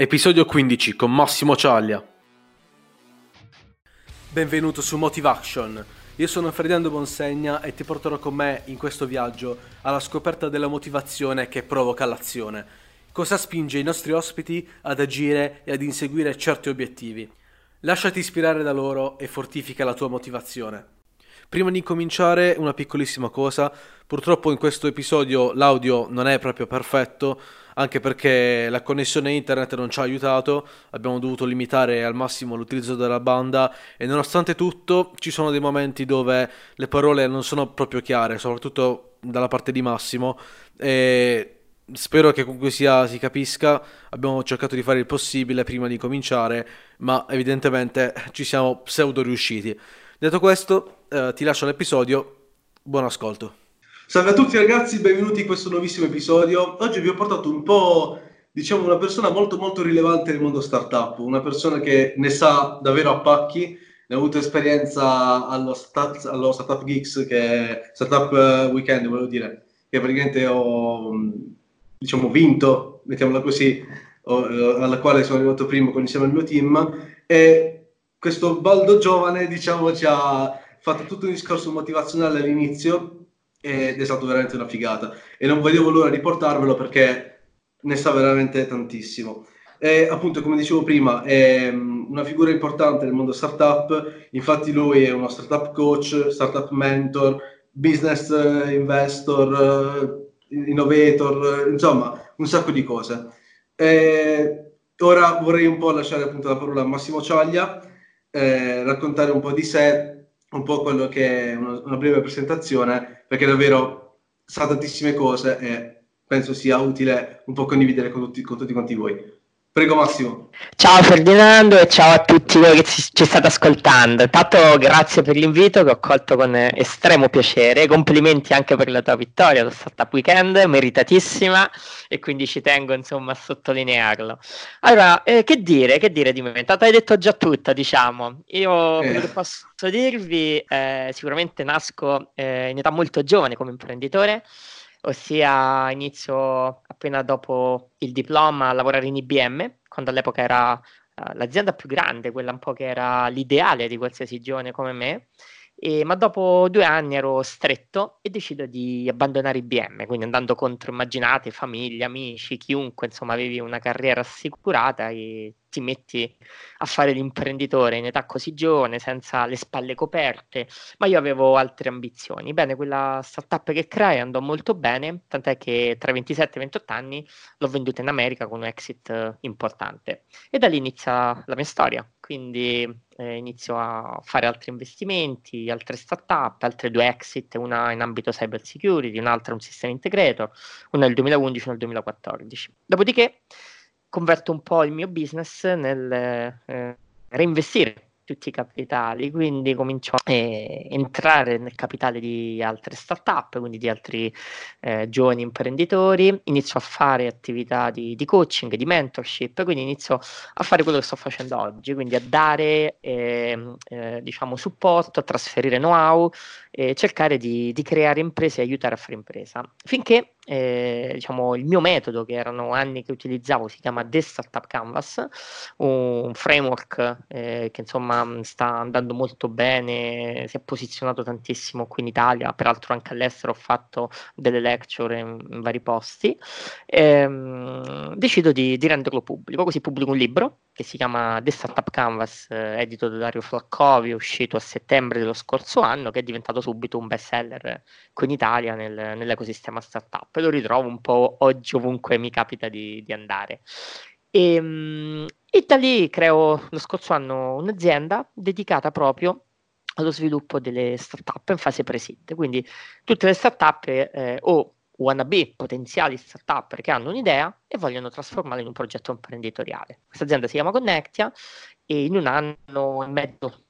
Episodio 15 con Massimo Ciaglia. Benvenuto su Motivation. Io sono Ferdinando Bonsegna e ti porterò con me in questo viaggio alla scoperta della motivazione che provoca l'azione. Cosa spinge i nostri ospiti ad agire e ad inseguire certi obiettivi. Lasciati ispirare da loro e fortifica la tua motivazione. Prima di cominciare, una piccolissima cosa. Purtroppo in questo episodio l'audio non è proprio perfetto, anche perché la connessione internet non ci ha aiutato, abbiamo dovuto limitare al massimo l'utilizzo della banda e nonostante tutto ci sono dei momenti dove le parole non sono proprio chiare, soprattutto dalla parte di Massimo. E spero che comunque sia, si capisca. Abbiamo cercato di fare il possibile prima di cominciare, ma evidentemente ci siamo pseudo riusciti. Detto questo, eh, ti lascio l'episodio. Buon ascolto. Salve a tutti ragazzi, benvenuti in questo nuovissimo episodio. Oggi vi ho portato un po', diciamo, una persona molto molto rilevante nel mondo startup, una persona che ne sa davvero a pacchi, ne ha avuto esperienza allo, stat- allo Startup Geeks, che è Startup eh, Weekend, volevo dire, che praticamente ho, diciamo, vinto, mettiamola così, eh, alla quale sono arrivato primo con insieme al mio team, e questo baldo giovane, diciamo, ci ha fatto tutto un discorso motivazionale all'inizio ed è stato veramente una figata. E non vedevo l'ora di portarvelo perché ne sa veramente tantissimo. E appunto, come dicevo prima, è mm, una figura importante nel mondo startup. Infatti, lui è uno startup coach, startup mentor, business eh, investor, eh, innovator, insomma, un sacco di cose. E ora vorrei un po' lasciare appunto la parola a Massimo Ciaglia eh, raccontare un po' di sé, un po' quello che è una, una breve presentazione, perché davvero sa tantissime cose e penso sia utile un po' condividere con tutti, con tutti quanti voi. Prego Massimo. Ciao Ferdinando e ciao a tutti voi che ci, ci state ascoltando. Intanto grazie per l'invito che ho colto con estremo piacere. Complimenti anche per la tua vittoria lo Startup Weekend, meritatissima e quindi ci tengo insomma a sottolinearlo. Allora, eh, che dire, che dire di me? Tanto hai detto già tutto, diciamo. Io eh. quello che posso dirvi, eh, sicuramente nasco eh, in età molto giovane come imprenditore ossia inizio appena dopo il diploma a lavorare in IBM, quando all'epoca era uh, l'azienda più grande, quella un po' che era l'ideale di qualsiasi giovane come me. E, ma dopo due anni ero stretto e decido di abbandonare IBM, quindi andando contro, immaginate, famiglia, amici, chiunque, insomma, avevi una carriera assicurata e ti metti a fare l'imprenditore in età così giovane, senza le spalle coperte, ma io avevo altre ambizioni. Bene, quella startup che creai andò molto bene, tant'è che tra i 27 e i 28 anni l'ho venduta in America con un exit eh, importante. E da lì inizia la mia storia, quindi eh, inizio a fare altri investimenti, altre startup, altre due exit, una in ambito cyber security, un'altra un sistema integrator, una nel 2011 e nel 2014. Dopodiché converto un po' il mio business nel eh, reinvestire tutti i capitali, quindi comincio a eh, entrare nel capitale di altre start-up, quindi di altri eh, giovani imprenditori, inizio a fare attività di, di, coaching, di mentorship, quindi inizio a fare quello che sto facendo oggi, quindi a dare ehm, eh, diciamo supporto, a trasferire know-how e cercare di, di creare imprese e aiutare a fare impresa, finché eh, diciamo, il mio metodo, che erano anni che utilizzavo, si chiama The Startup Canvas, un framework eh, che insomma sta andando molto bene, si è posizionato tantissimo qui in Italia, peraltro anche all'estero ho fatto delle lecture in, in vari posti, ehm, decido di, di, renderlo pubblico, così pubblico un libro che si chiama The Startup Canvas, eh, edito da Dario Flaccovi, uscito a settembre dello scorso anno, che è diventato subito un best seller qui in Italia nel, nell'ecosistema startup e lo ritrovo un po' oggi ovunque mi capita di, di andare. E, ehm, e da lì creo lo scorso anno un'azienda dedicata proprio allo sviluppo delle startup in fase pre-seed, quindi tutte le startup eh, o wannabe, potenziali startup che hanno un'idea e vogliono trasformarla in un progetto imprenditoriale. Questa azienda si chiama Connectia e in un anno e mezzo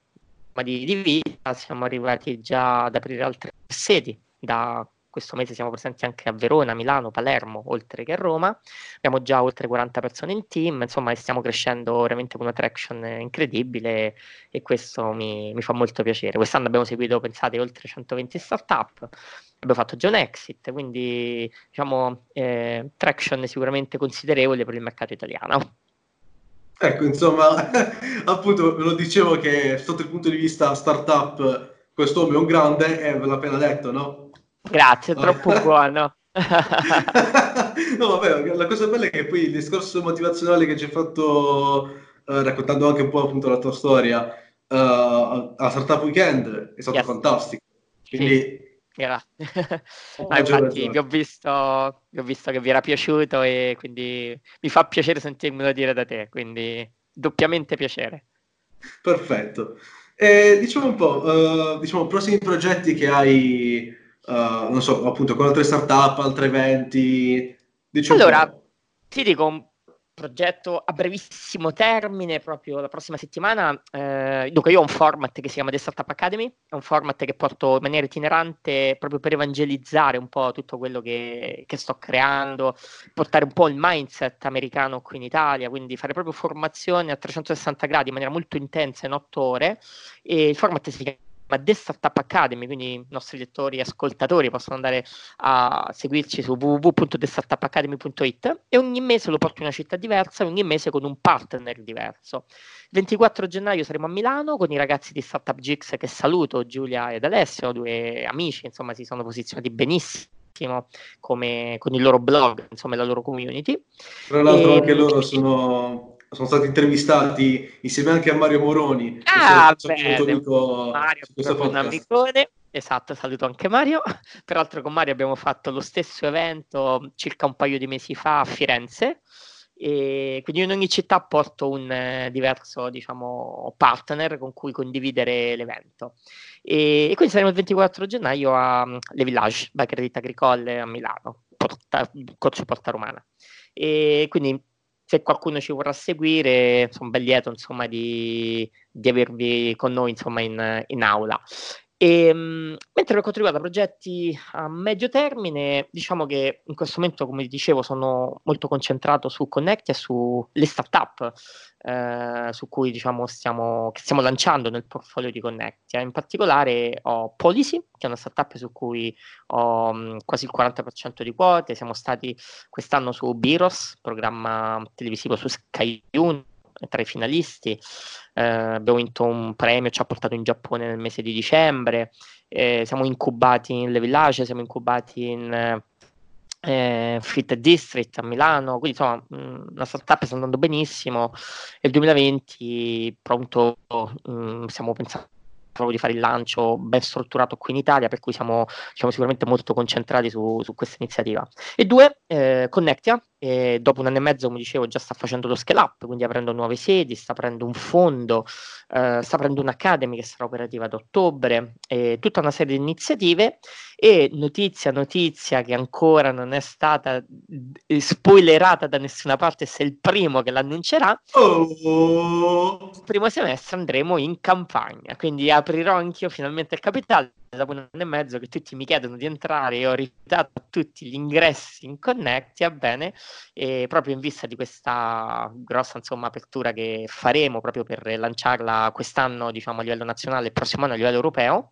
di, di vita siamo arrivati già ad aprire altre sedi da questo mese siamo presenti anche a Verona, Milano, Palermo, oltre che a Roma. Abbiamo già oltre 40 persone in team, insomma stiamo crescendo veramente con una traction incredibile e questo mi, mi fa molto piacere. Quest'anno abbiamo seguito, pensate, oltre 120 startup, abbiamo fatto già un exit, quindi diciamo eh, traction sicuramente considerevole per il mercato italiano. Ecco, insomma, appunto ve lo dicevo che sotto il punto di vista startup quest'uomo è un grande e ve l'ho appena detto, no? Grazie, troppo buono. no, vabbè, la cosa bella è che poi il discorso motivazionale che ci hai fatto eh, raccontando anche un po' appunto la tua storia uh, a Startup Weekend è stato yes. fantastico. Quindi sì. Grazie. no, infatti vi ho, visto, vi ho visto che vi era piaciuto e quindi mi fa piacere sentirmelo dire da te, quindi doppiamente piacere. Perfetto. E diciamo un po', uh, diciamo, prossimi progetti che hai, uh, non so, appunto con altre startup, altri eventi. Diciamo allora, ti dico progetto a brevissimo termine, proprio la prossima settimana. Eh, dunque, io ho un format che si chiama The Startup Academy, è un format che porto in maniera itinerante proprio per evangelizzare un po' tutto quello che, che sto creando, portare un po' il mindset americano qui in Italia, quindi fare proprio formazione a 360 gradi in maniera molto intensa in otto ore. E il format si chiama ma The Startup Academy, quindi i nostri lettori e ascoltatori possono andare a seguirci su www.thestartupacademy.it e ogni mese lo porto in una città diversa e ogni mese con un partner diverso. Il 24 gennaio saremo a Milano con i ragazzi di Startup Gix che saluto, Giulia ed Alessio, due amici, insomma si sono posizionati benissimo come con il loro blog, insomma la loro community. Tra l'altro e... anche loro sono sono stati intervistati insieme anche a Mario Moroni. Ah, bene. Mario è un amicone. Esatto, saluto anche Mario. Peraltro con Mario abbiamo fatto lo stesso evento circa un paio di mesi fa a Firenze. E quindi in ogni città porto un eh, diverso diciamo, partner con cui condividere l'evento. E, e, quindi saremo il 24 gennaio a um, Le Village, by Credit Agricole a Milano, Porta, Corso Porta Romana. E quindi se qualcuno ci vorrà seguire, sono ben lieto insomma, di, di avervi con noi insomma, in, in aula. E, ehm, mentre per quanto riguarda progetti a medio termine, diciamo che in questo momento, come dicevo, sono molto concentrato su Connect e sulle startup eh, su cui diciamo, stiamo, stiamo, lanciando nel portfolio di Connectia. In particolare ho Policy, che è una startup su cui ho mh, mm, quasi il 40% di quote. Siamo stati quest'anno su Biros, programma televisivo su Sky 1 tra i finalisti, eh, abbiamo vinto un premio, ci ha portato in Giappone nel mese di dicembre, eh, siamo incubati in Le Village, siamo incubati in eh, Fit District a Milano, quindi insomma la startup sta andando benissimo. E il 2020 pronto mh, stiamo pensando proprio di fare il lancio ben strutturato qui in Italia, per cui siamo, siamo sicuramente molto concentrati su, su questa iniziativa. E due, eh, Connectia, e dopo un anno e mezzo, come dicevo, già sta facendo lo scale up, quindi aprendo nuove sedi, sta aprendo un fondo, eh, sta aprendo un'academy che sarà operativa ad ottobre, e tutta una serie di iniziative. E notizia, notizia che ancora non è stata eh, spoilerata da nessuna parte, se il primo che l'annuncerà, oh. il primo semestre andremo in campagna, quindi aprirò anch'io finalmente il capitale dopo un anno e mezzo che tutti mi chiedono di entrare e ho rifiutato tutti gli ingressi in Connectia, bene, proprio in vista di questa grossa insomma, apertura che faremo proprio per lanciarla quest'anno diciamo, a livello nazionale e il prossimo anno a livello europeo,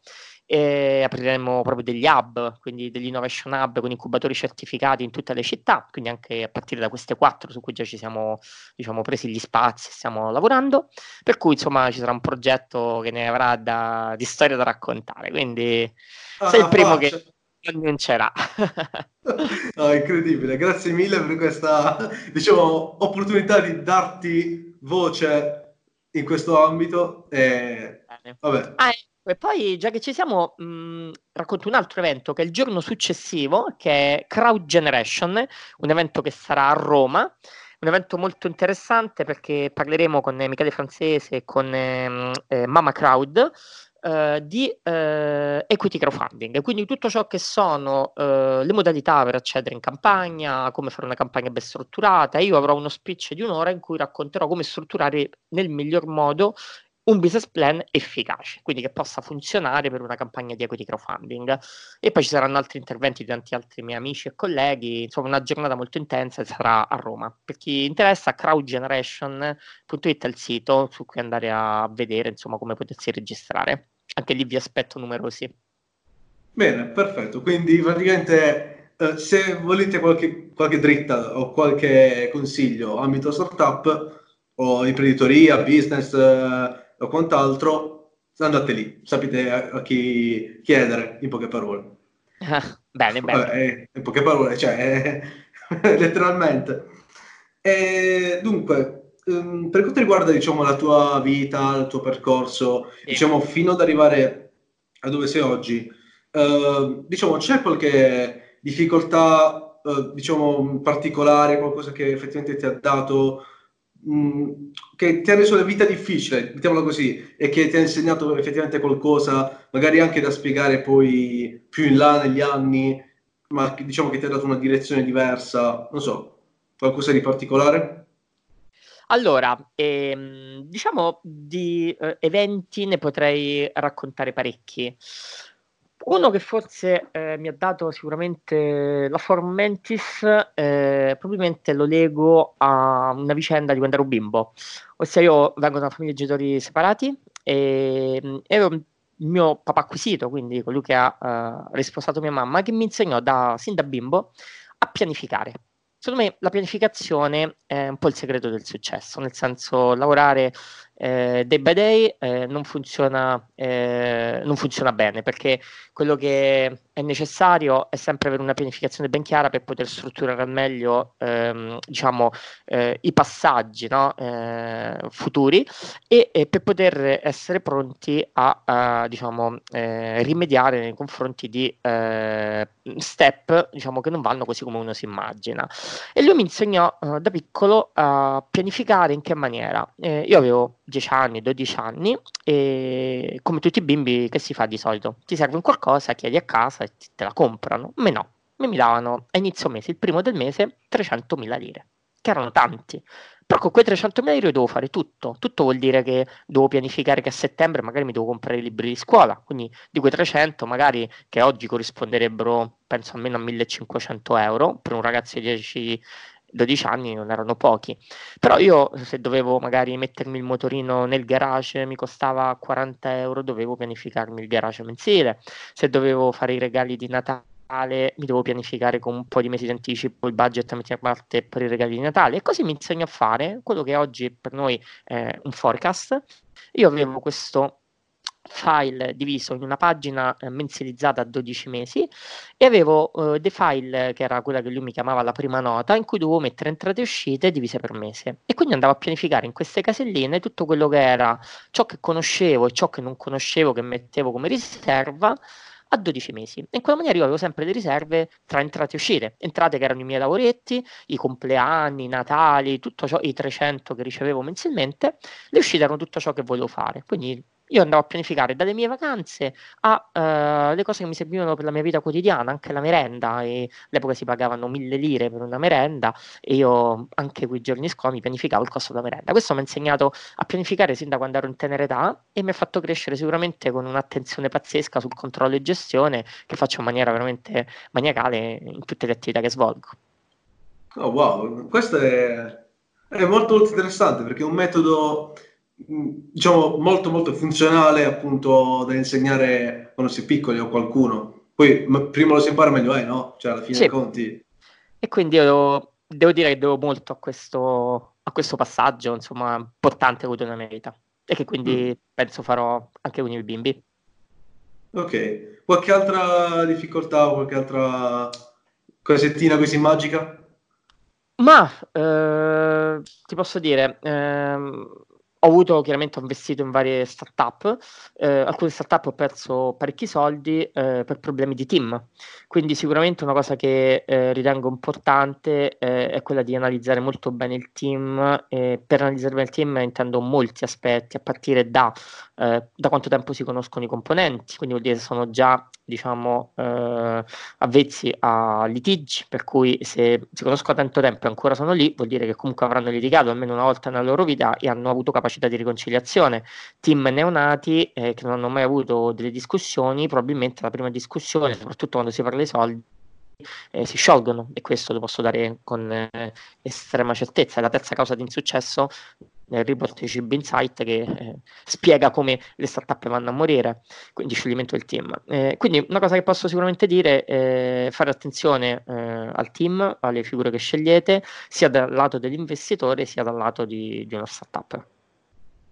e apriremo proprio degli hub, quindi degli innovation hub con incubatori certificati in tutte le città, quindi anche a partire da queste quattro su cui già ci siamo diciamo, presi gli spazi, stiamo lavorando, per cui insomma ci sarà un progetto che ne avrà da, di storia da raccontare, quindi ah, sei il primo ah, che annuncerà. no, incredibile, grazie mille per questa diciamo, opportunità di darti voce in questo ambito. E... Vabbè. Ah, e poi, già che ci siamo, mh, mhmm, racconto un altro evento che è il giorno successivo, che è Crowd Generation, un evento che sarà a Roma. Un evento molto interessante perché parleremo con Michele Francese e con ehm, eh, Mama Crowd eh, di eh, equity crowdfunding, quindi tutto ciò che sono eh, le modalità per accedere in campagna, come fare una campagna ben strutturata. Io avrò uno speech di un'ora in cui racconterò come strutturare nel miglior modo un business plan efficace, quindi che possa funzionare per una campagna di equity crowdfunding. E poi ci saranno altri interventi di tanti altri miei amici e colleghi, insomma una giornata molto intensa sarà a Roma. Per chi interessa, crowdgeneration.it è il sito su cui andare a vedere insomma come potersi registrare. Anche lì vi aspetto numerosi. Bene, perfetto. Quindi praticamente eh, se volete qualche, qualche dritta o qualche consiglio ambito startup, o imprenditoria, business eh, o quant'altro, andate lì, sapete a, a chi chiedere, in poche parole. bene, bene. Eh, in poche parole, cioè, letteralmente. E, dunque, um, per quanto riguarda diciamo, la tua vita, il tuo percorso, sì. diciamo, fino ad arrivare a dove sei oggi, uh, diciamo, c'è qualche difficoltà, uh, diciamo, particolare, qualcosa che effettivamente ti ha dato Mm, che ti ha reso la vita difficile, mettiamola così, e che ti ha insegnato effettivamente qualcosa, magari anche da spiegare poi più in là negli anni, ma diciamo che ti ha dato una direzione diversa, non so, qualcosa di particolare? Allora, ehm, diciamo di eh, eventi ne potrei raccontare parecchi. Uno che forse eh, mi ha dato sicuramente la Formentis, eh, probabilmente lo lego a una vicenda di quando ero bimbo. Ossia, io vengo da una famiglia di genitori separati e mm, ero il mio papà acquisito, quindi colui che ha uh, risposato mia mamma, che mi insegnò da, sin da bimbo a pianificare. Secondo me la pianificazione è un po' il segreto del successo, nel senso lavorare eh, day by day eh, non, funziona, eh, non funziona bene perché quello che è necessario è sempre avere una pianificazione ben chiara per poter strutturare al meglio ehm, diciamo, eh, i passaggi no? eh, futuri e, e, per poter essere pronti a, a diciamo, eh, rimediare nei confronti di eh, step diciamo, che non vanno così come uno si immagina. E lui mi insegnò eh, da piccolo a pianificare in che maniera. Eh, io avevo 10 anni, 12 anni e come tutti i bimbi che si fa di solito? Ti serve un qualcosa, chiedi a casa e te la comprano. Me no, me mi davano a inizio mese, il primo del mese, 300.000 lire, che erano tanti. Però con quei 300.000 lire devo fare tutto. Tutto vuol dire che devo pianificare che a settembre magari mi devo comprare i libri di scuola. Quindi di quei 300 magari che oggi corrisponderebbero, penso almeno a 1500 euro per un ragazzo di 10 12 anni non erano pochi. Però io se dovevo magari mettermi il motorino nel garage mi costava 40 euro, dovevo pianificarmi il garage mensile. Se dovevo fare i regali di Natale mi devo pianificare con un po' di mesi di anticipo il budget metti a parte per i regali di Natale e così mi insegno a fare quello che oggi per noi è un forecast. Io avevo questo file diviso in una pagina eh, mensilizzata a 12 mesi e avevo eh, dei file che era quella che lui mi chiamava la prima nota in cui dovevo mettere entrate e uscite divise per mese e quindi andavo a pianificare in queste caselline tutto quello che era ciò che conoscevo e ciò che non conoscevo che mettevo come riserva a 12 mesi. In quella maniera io avevo sempre le riserve tra entrate e uscite. Entrate che erano i miei lavoretti, i compleanni, i natali, tutto ciò, i 300 che ricevevo mensilmente, le uscite erano tutto ciò che volevo fare. Quindi io andavo a pianificare dalle mie vacanze alle uh, cose che mi servivano per la mia vita quotidiana, anche la merenda. E all'epoca si pagavano mille lire per una merenda e io anche quei giorni scorsi pianificavo il costo della merenda. Questo mi ha insegnato a pianificare sin da quando ero in tenera età e mi ha fatto crescere sicuramente con un'attenzione pazzesca sul controllo e gestione che faccio in maniera veramente maniacale in tutte le attività che svolgo. Oh wow, questo è, è molto interessante perché è un metodo diciamo molto molto funzionale appunto da insegnare quando si è piccoli o qualcuno poi prima lo si impara meglio è no? cioè alla fine sì. dei conti e quindi io devo, devo, dire che devo molto a questo, a questo passaggio insomma importante che ho avuto nella mia vita e che quindi mm. penso farò anche con i bimbi ok qualche altra difficoltà qualche altra cosettina così magica ma eh, ti posso dire eh, ho avuto chiaramente ho investito in varie startup, eh, alcune startup ho perso parecchi soldi eh, per problemi di team, quindi sicuramente una cosa che eh, ritengo importante eh, è quella di analizzare molto bene il team e per analizzare bene il team intendo molti aspetti a partire da, eh, da quanto tempo si conoscono i componenti, quindi vuol dire se sono già diciamo eh, avvezzi a litigi, per cui se si conoscono da tanto tempo e ancora sono lì vuol dire che comunque avranno litigato almeno una volta nella loro vita e hanno avuto capacità capacità di riconciliazione. Team neonati eh, che non hanno mai avuto delle discussioni, probabilmente la prima discussione, soprattutto quando si parla di soldi, eh, si sciolgono e questo lo posso dare con eh, estrema certezza. La terza causa di insuccesso nel report di CB Insight che eh, spiega come le startup vanno a morire, quindi scioglimento del team. Eh, quindi una cosa che posso sicuramente dire è fare attenzione eh, al team, alle figure che scegliete, sia dal lato dell'investitore sia dal lato di, di una startup.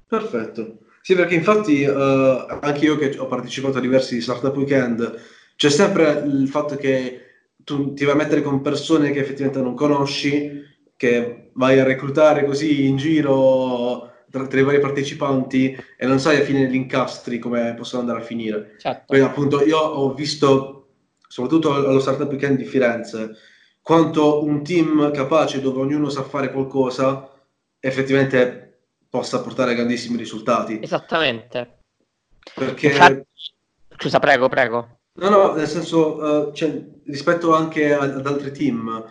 Perfetto. Sì, perché infatti eh, anche io che ho partecipato a diversi startup weekend, c'è sempre il fatto che tu ti vai a mettere con persone che effettivamente non conosci, che vai a reclutare così in giro tra, tra i vari partecipanti e non sai a fine degli incastri come possono andare a finire. Certo. Poi appunto io ho visto, soprattutto allo Startup Weekend di Firenze, quanto un team capace dove ognuno sa fare qualcosa effettivamente possa portare a grandissimi risultati. Esattamente. Perché... Infatti... Scusa, prego, prego. No, no, nel senso, uh, cioè, rispetto anche ad, ad, altri team,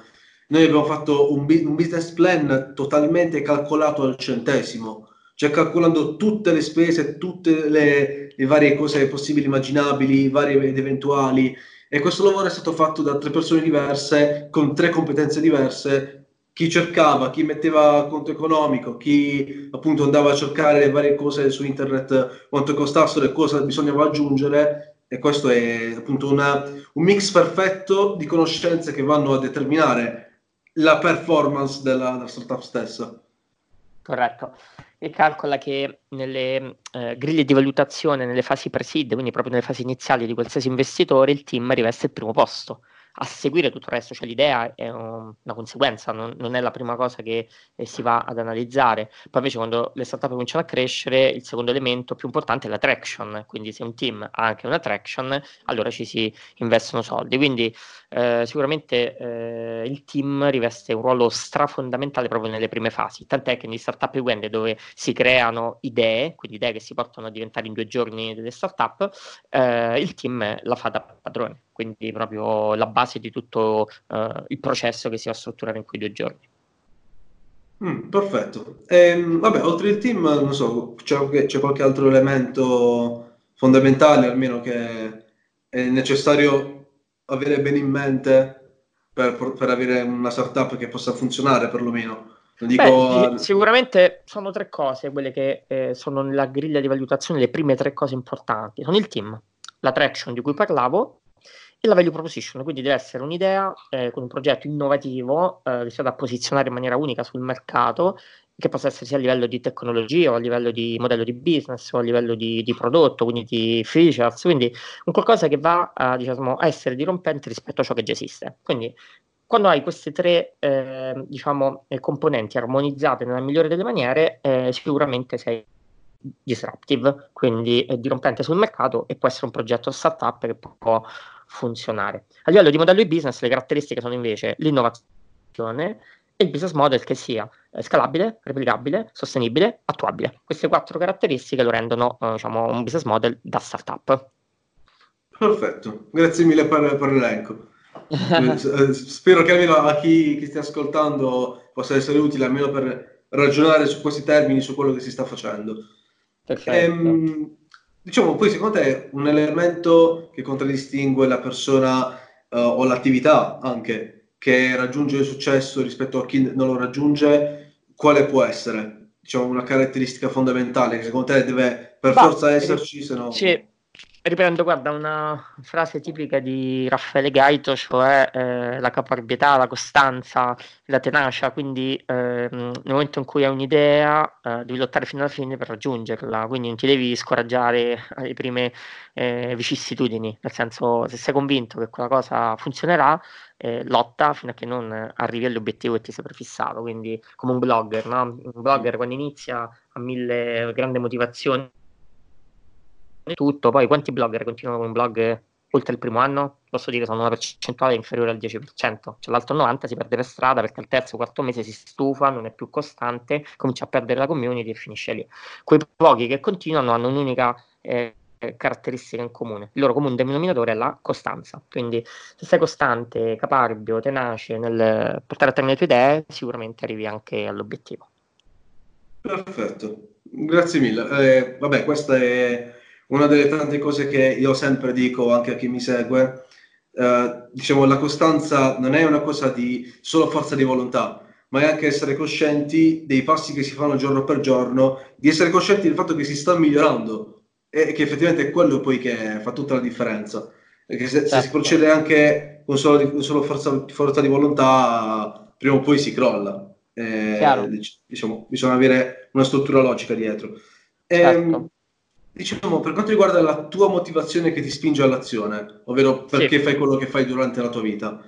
noi abbiamo fatto un, bi- un, business plan totalmente calcolato al centesimo, cioè calcolando tutte le spese, tutte le, le varie cose possibili, immaginabili, varie ed eventuali. E questo lavoro è stato fatto da tre persone diverse, con tre competenze diverse, chi cercava, chi metteva conto economico, chi appunto andava a cercare le varie cose su internet, quanto costassero e cosa bisognava aggiungere. E questo è appunto una, un mix perfetto di conoscenze che vanno a determinare la performance della, della startup stessa. Corretto. E calcola che nelle eh, griglie di valutazione, nelle fasi pre-seed, quindi proprio nelle fasi iniziali di qualsiasi investitore, il team riveste il primo posto a seguire tutto il resto, cioè l'idea è un, una conseguenza, non, non, è la prima cosa che eh, si va ad analizzare. Poi invece quando le startup cominciano a crescere, il secondo elemento più importante è la traction, quindi se un team ha anche una traction, allora ci si investono soldi. Quindi eh, sicuramente eh, il team riveste un ruolo strafondamentale proprio nelle prime fasi, tant'è che negli startup weekend dove si creano idee, quindi idee che si portano a diventare in due giorni delle startup, eh, il team la fa da padrone quindi proprio la base di tutto uh, il processo che si va a strutturare in quei due giorni. Mm, perfetto. Ehm, vabbè, oltre il team, non so, c'è, c'è, qualche altro elemento fondamentale, almeno che è necessario avere bene in mente per, per avere una startup che possa funzionare perlomeno. Dico... Beh, sicuramente sono tre cose quelle che eh, sono nella griglia di valutazione, le prime tre cose importanti. Sono il team, la traction di cui parlavo, e la value proposition, quindi deve essere un'idea eh, con un progetto innovativo eh, che sia posizionare in maniera unica sul mercato, che possa essere sia a livello di tecnologia o a livello di modello di business o a livello di, di prodotto, quindi di features, quindi un qualcosa che va a, diciamo, a essere dirompente rispetto a ciò che già esiste. Quindi quando hai queste tre eh, diciamo, eh, componenti armonizzate nella migliore delle maniere, eh, sicuramente sei disruptive, quindi dirompente sul mercato e può essere un progetto startup che può funzionare. A livello di modello di business le caratteristiche sono invece l'innovazione e il business model che sia eh, scalabile, replicabile, sostenibile, attuabile. Queste quattro caratteristiche lo rendono eh, diciamo, un business model da startup. Perfetto, grazie mille per, per l'elenco. Eh, spero che almeno a chi, chi stia ascoltando possa essere utile almeno per ragionare su questi termini, su quello che si sta facendo. Perfetto. Ehm, Diciamo, poi secondo te un elemento che contraddistingue la persona uh, o l'attività anche che raggiunge il successo rispetto a chi non lo raggiunge, quale può essere? Diciamo una caratteristica fondamentale che secondo te deve per bah, forza esserci, se no... Sì, riprendo, guarda, una frase tipica di Raffaele Gaito, cioè eh, la caparbietà, la costanza, la tenacia, quindi eh, nel momento in cui hai un'idea eh, devi lottare fino alla fine per raggiungerla, quindi non ti devi scoraggiare alle prime eh, vicissitudini, nel senso se sei convinto che quella cosa funzionerà, eh, lotta fino a che non arrivi all'obiettivo che ti sei prefissato, quindi come un blogger, no? un blogger quando inizia ha mille grandi motivazioni tutto. Poi quanti blogger continuano con un blog oltre il primo anno? Posso dire sono una percentuale inferiore al 10%. Cioè l'altro 90% si perde per strada perché al terzo o quarto mese si stufa, non è più costante, comincia a perdere la community e finisce lì. Quei pochi che continuano hanno un'unica eh, caratteristica in comune. Il loro comune denominatore è la costanza. Quindi se sei costante, caparbio, tenace nel portare a termine le tue idee, sicuramente arrivi anche all'obiettivo. Perfetto, grazie mille. Eh, vabbè, questa è una delle tante cose che io sempre dico anche a chi mi segue, eh, diciamo la costanza non è una cosa di solo forza di volontà, ma è anche essere coscienti dei passi che si fanno giorno per giorno, di essere coscienti del fatto che si sta migliorando e che effettivamente è quello poi che fa tutta la differenza. Perché se, certo. se si certo. procede anche con solo, con solo forza, forza, di volontà, prima o poi si crolla. Eh, diciamo, bisogna avere una struttura logica dietro. E, ehm, certo. Diciamo, per quanto riguarda la tua motivazione che ti spinge all'azione, ovvero perché sì. fai quello che fai durante la tua vita,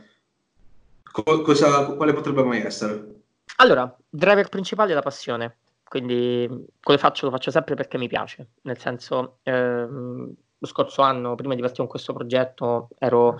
co- cosa, quale potrebbe mai essere? Allora, driver principale è la passione quindi quello che faccio lo faccio sempre perché mi piace, nel senso ehm, lo scorso anno, prima di partire con questo progetto, ero,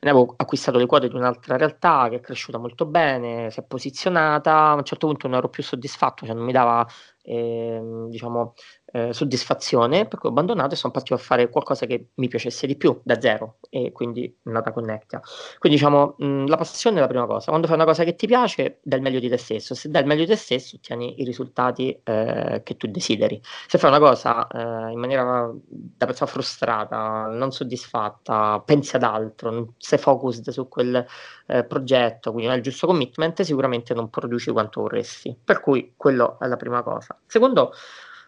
ne avevo acquistato le quote di un'altra realtà che è cresciuta molto bene, si è posizionata, a un certo punto non ero più soddisfatto, cioè non mi dava eh, diciamo, eh, soddisfazione, per cui ho abbandonato e sono partito a fare qualcosa che mi piacesse di più da zero e quindi è nata Connectia. Quindi diciamo mh, la passione è la prima cosa, quando fai una cosa che ti piace dai il meglio di te stesso, se dai il meglio di te stesso ottieni i risultati eh, che tu desideri. Se fai una cosa eh, in maniera da persona frustrata, non soddisfatta, pensi ad altro, non sei focused su quel eh, progetto, quindi non hai il giusto commitment, sicuramente non produci quanto vorresti. Per cui quello è la prima cosa. Secondo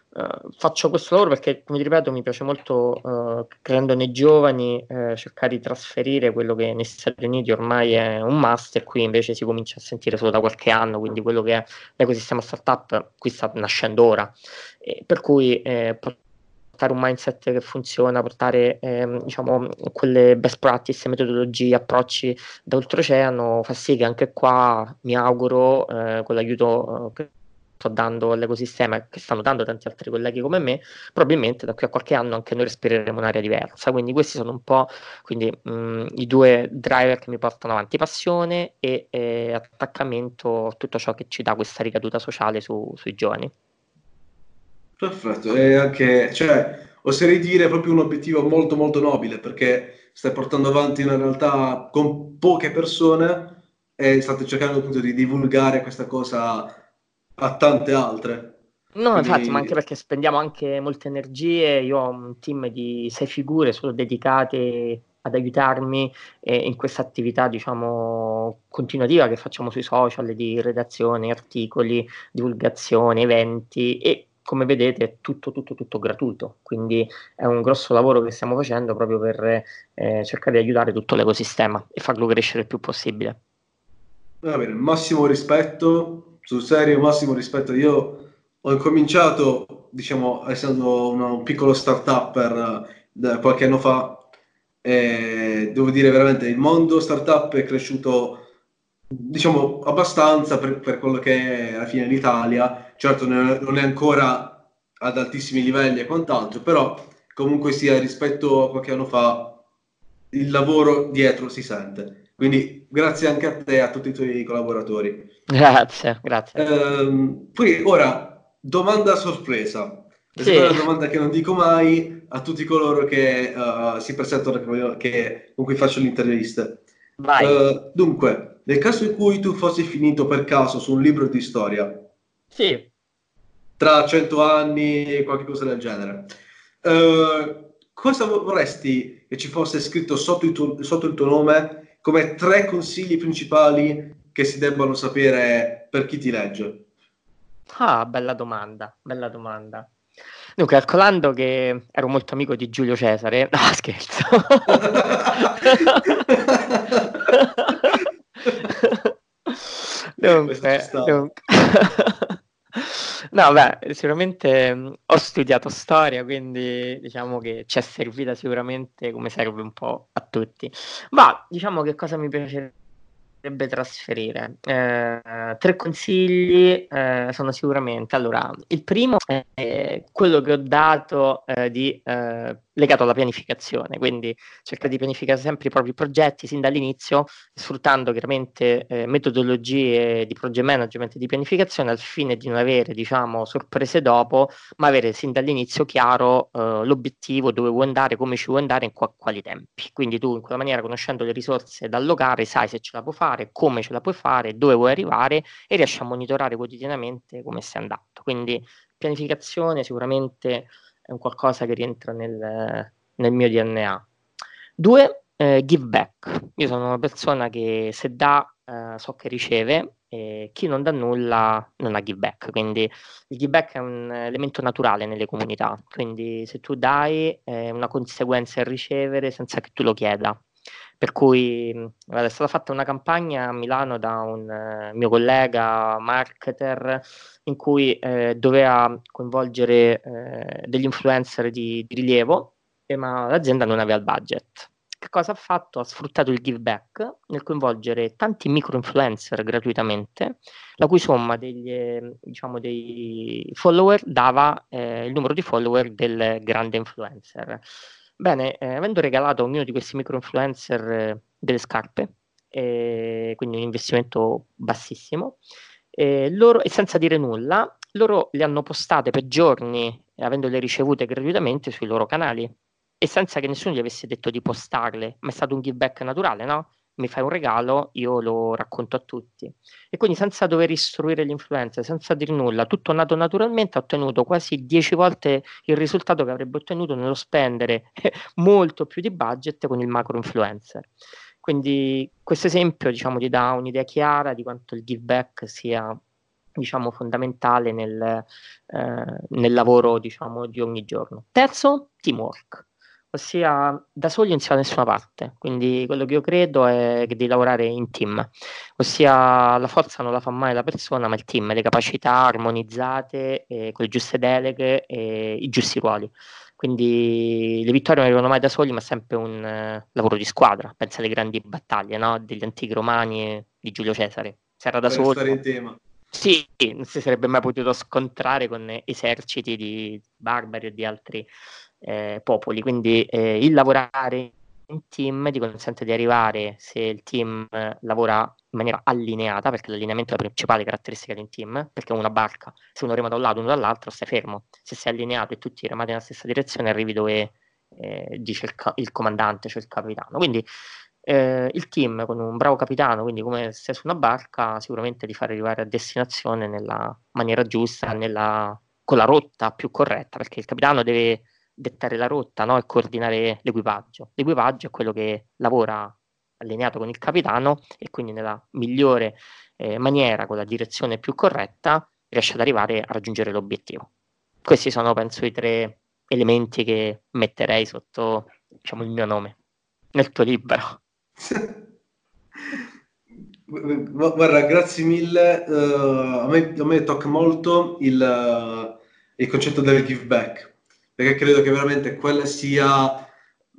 Uh, faccio questo lavoro perché, come ti ripeto, mi piace molto, uh, creando nei giovani, uh, cercare di trasferire quello che negli Stati Uniti ormai è un must e qui invece si comincia a sentire solo da qualche anno, quindi quello che è l'ecosistema startup qui sta nascendo ora. E per cui eh, portare un mindset che funziona, portare ehm, diciamo, quelle best practice, metodologie, approcci da oltreoceano fa sì che anche qua mi auguro eh, con l'aiuto che sto dando all'ecosistema che stanno dando tanti altri colleghi come me, probabilmente da qui a qualche anno anche noi respireremo un'area diversa. Quindi questi sono un po' quindi, mh, i due driver che mi portano avanti, passione e eh, attaccamento, tutto ciò che ci dà questa ricaduta sociale su, sui giovani. Perfetto, e anche, cioè, oserei dire proprio un obiettivo molto molto nobile perché stai portando avanti una realtà con poche persone e state cercando appunto di divulgare questa cosa a tante altre. No, Quindi... infatti, ma anche perché spendiamo anche molte energie. Io ho un team di sei figure solo dedicate ad aiutarmi eh, in questa attività, diciamo, continuativa che facciamo sui social di redazione, articoli, divulgazione, eventi e come vedete è tutto, tutto, tutto gratuito, quindi è un grosso lavoro che stiamo facendo proprio per eh, cercare di aiutare tutto l'ecosistema e farlo crescere il più possibile. Va bene, massimo rispetto sul serio, massimo rispetto. Io ho incominciato, diciamo, essendo un piccolo startup uh, qualche anno fa, e devo dire veramente il mondo startup è cresciuto, diciamo, abbastanza per, per quello che è alla fine l'Italia. Certo, non è ancora ad altissimi livelli e quant'altro, però comunque sia rispetto a qualche anno fa il lavoro dietro si sente. Quindi grazie anche a te e a tutti i tuoi collaboratori. Grazie, grazie. Ehm, poi ora, domanda sorpresa. Questa sì. è una domanda che non dico mai a tutti coloro che uh, si presentano, che, con cui faccio le interviste. Uh, dunque, nel caso in cui tu fossi finito per caso su un libro di storia, sì. tra cento anni, qualche cosa del genere, uh, cosa vorresti che ci fosse scritto sotto il tuo, sotto il tuo nome come tre consigli principali che si debbano sapere per chi ti legge? Ah, bella domanda, bella domanda. Dunque, calcolando che ero molto amico di Giulio Cesare, no scherzo. dunque, dunque. No, beh, sicuramente mh, ho studiato storia, quindi diciamo che ci è servita sicuramente come serve un po' a tutti. Ma diciamo che cosa mi piacerebbe potrebbe trasferire? Eh, tre consigli eh, sono sicuramente, allora, il primo è quello che ho dato eh, di, eh, legato alla pianificazione, quindi cercare di pianificare sempre i propri progetti sin dall'inizio, sfruttando chiaramente eh, metodologie di project management e di pianificazione al fine di non avere, diciamo, sorprese dopo, ma avere sin dall'inizio chiaro eh, l'obiettivo, dove vuoi andare, come ci vuoi andare, in qua, quali tempi. Quindi tu in quella maniera, conoscendo le risorse da allocare, sai se ce la puoi fare fare, come ce la puoi fare, dove vuoi arrivare e riesci a monitorare quotidianamente come stai andando. Quindi pianificazione sicuramente è un qualcosa che rientra nel, nel mio DNA. Due, eh, give back. Io sono una persona che se dà eh, so che riceve e chi non dà nulla non ha give back, quindi il give back è un elemento naturale nelle comunità, quindi se tu dai è una conseguenza il ricevere senza che tu lo chieda. Per cui è stata fatta una campagna a Milano da un eh, mio collega marketer in cui eh, doveva coinvolgere eh, degli influencer di, di rilievo, ma l'azienda non aveva il budget che cosa ha fatto? Ha sfruttato il give back nel coinvolgere tanti micro influencer gratuitamente, la cui somma degli, diciamo, dei follower dava eh, il numero di follower del grande influencer. Bene, eh, avendo regalato a ognuno di questi micro influencer eh, delle scarpe, quindi un investimento bassissimo, loro, e senza dire nulla, loro le hanno postate per giorni, avendole ricevute gratuitamente sui loro canali e senza che nessuno gli avesse detto di postarle, ma è stato un give back naturale, no? Mi fai un regalo, io lo racconto a tutti. E quindi senza dover istruire gli influencer, senza dire nulla, tutto nato naturalmente, ha ottenuto quasi 10 volte il risultato che avrebbe ottenuto nello spendere molto più di budget con il macro influencer. Quindi questo esempio diciamo, ti dà un'idea chiara di quanto il give back sia diciamo, fondamentale nel, eh, nel lavoro diciamo, di ogni giorno. Terzo, teamwork ossia da soli non si va da nessuna parte, quindi quello che io credo è devi lavorare in team, ossia la forza non la fa mai la persona, ma il team, le capacità armonizzate, eh, con le giuste deleghe e i giusti ruoli. Quindi le vittorie non arrivano mai da soli, ma sempre un uh, lavoro di squadra. Pensa alle grandi battaglie no? degli antichi romani di Giulio Cesare. Se era da solo. Sì, non si sarebbe mai potuto scontrare con eserciti di barbari o di altri eh, popoli, quindi eh, il lavorare in team ti consente di arrivare, se il team eh, lavora in maniera allineata, perché l'allineamento è la principale caratteristica di un team, perché una barca, se uno rema da un lato uno dall'altro, stai fermo. Se sei allineato e tutti remate nella stessa direzione, arrivi dove eh, dice il, ca- il, comandante, cioè il capitano. Quindi eh, il team con un bravo capitano, quindi come se su una barca, sicuramente ti fa arrivare a destinazione nella maniera giusta, nella, con la rotta più corretta, perché il capitano deve dettare la rotta no? e coordinare l'equipaggio. L'equipaggio è quello che lavora allineato con il capitano e quindi nella migliore eh, maniera, con la direzione più corretta, riesce ad arrivare a raggiungere l'obiettivo. Questi sono, penso, i tre elementi che metterei sotto diciamo, il mio nome nel tuo libro. Guarda, grazie mille. Uh, a, me, a, me, tocca molto il, uh, il concetto del give back perché credo che veramente quella sia,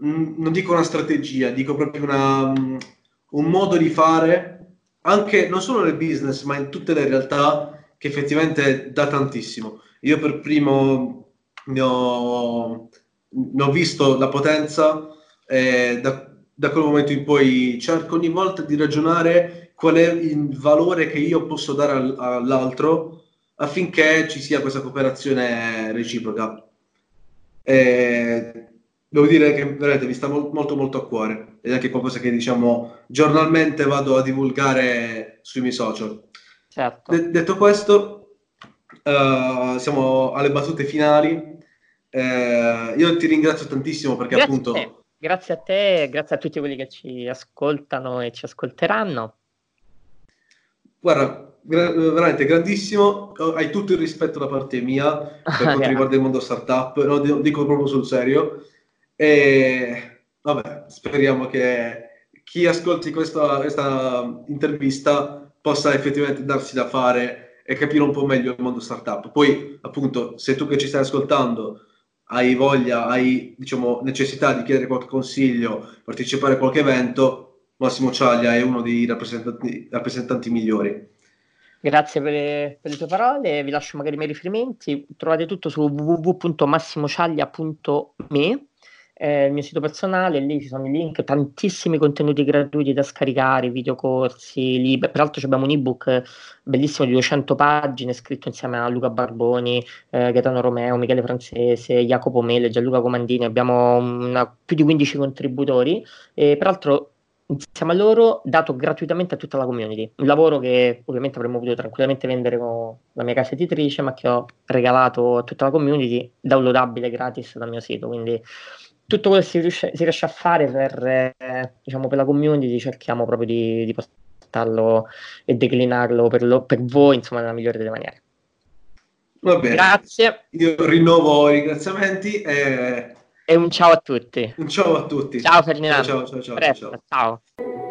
non dico una strategia, dico proprio una, un modo di fare, anche non solo nel business, ma in tutte le realtà, che effettivamente dà tantissimo. Io per primo ne ho, ne ho visto la potenza e da, da quel momento in poi cerco ogni volta di ragionare qual è il valore che io posso dare all'altro affinché ci sia questa cooperazione reciproca. E devo dire che veramente mi sta mo- molto molto a cuore ed è anche qualcosa che diciamo giornalmente vado a divulgare sui miei social. Certo. De- detto questo, uh, siamo alle battute finali. Uh, io ti ringrazio tantissimo perché grazie appunto... A grazie a te, grazie a tutti quelli che ci ascoltano e ci ascolteranno. Guarda, gra- veramente grandissimo, hai tutto il rispetto da parte mia per quanto riguarda il mondo startup, lo dico proprio sul serio. E vabbè, speriamo che chi ascolti questa, questa intervista possa effettivamente darsi da fare e capire un po' meglio il mondo startup. Poi, appunto, se tu che ci stai ascoltando hai voglia, hai diciamo, necessità di chiedere qualche consiglio, partecipare a qualche evento, Massimo Ciaglia è uno dei rappresentanti, rappresentanti migliori. Grazie per le, per le, tue parole, vi lascio magari i miei riferimenti, trovate tutto su www.massimociaglia.me, eh, il mio sito personale, lì ci sono i link, tantissimi contenuti gratuiti da scaricare, videocorsi, libri, peraltro abbiamo un ebook bellissimo di 200 pagine scritto insieme a Luca Barboni, eh, Gaetano Romeo, Michele Francese, Jacopo Mele, Gianluca Comandini, abbiamo una, più di 15 contributori. E peraltro insieme a loro dato gratuitamente a tutta la community. Un lavoro che ovviamente avremmo potuto tranquillamente vendere con la mia casa editrice, ma che ho regalato a tutta la community, downloadabile gratis dal mio sito. Quindi tutto quello che si riesce, si riesce a fare per, eh, diciamo, per la community cerchiamo proprio di, di portarlo e declinarlo per, lo, per voi, insomma, nella migliore delle maniere. Va bene. Grazie. Io rinnovo i ringraziamenti e... e un ciao a tutti. Un ciao a tutti. Ciao Ferdinando. Ciao, ciao, ciao. Presto, ciao. ciao.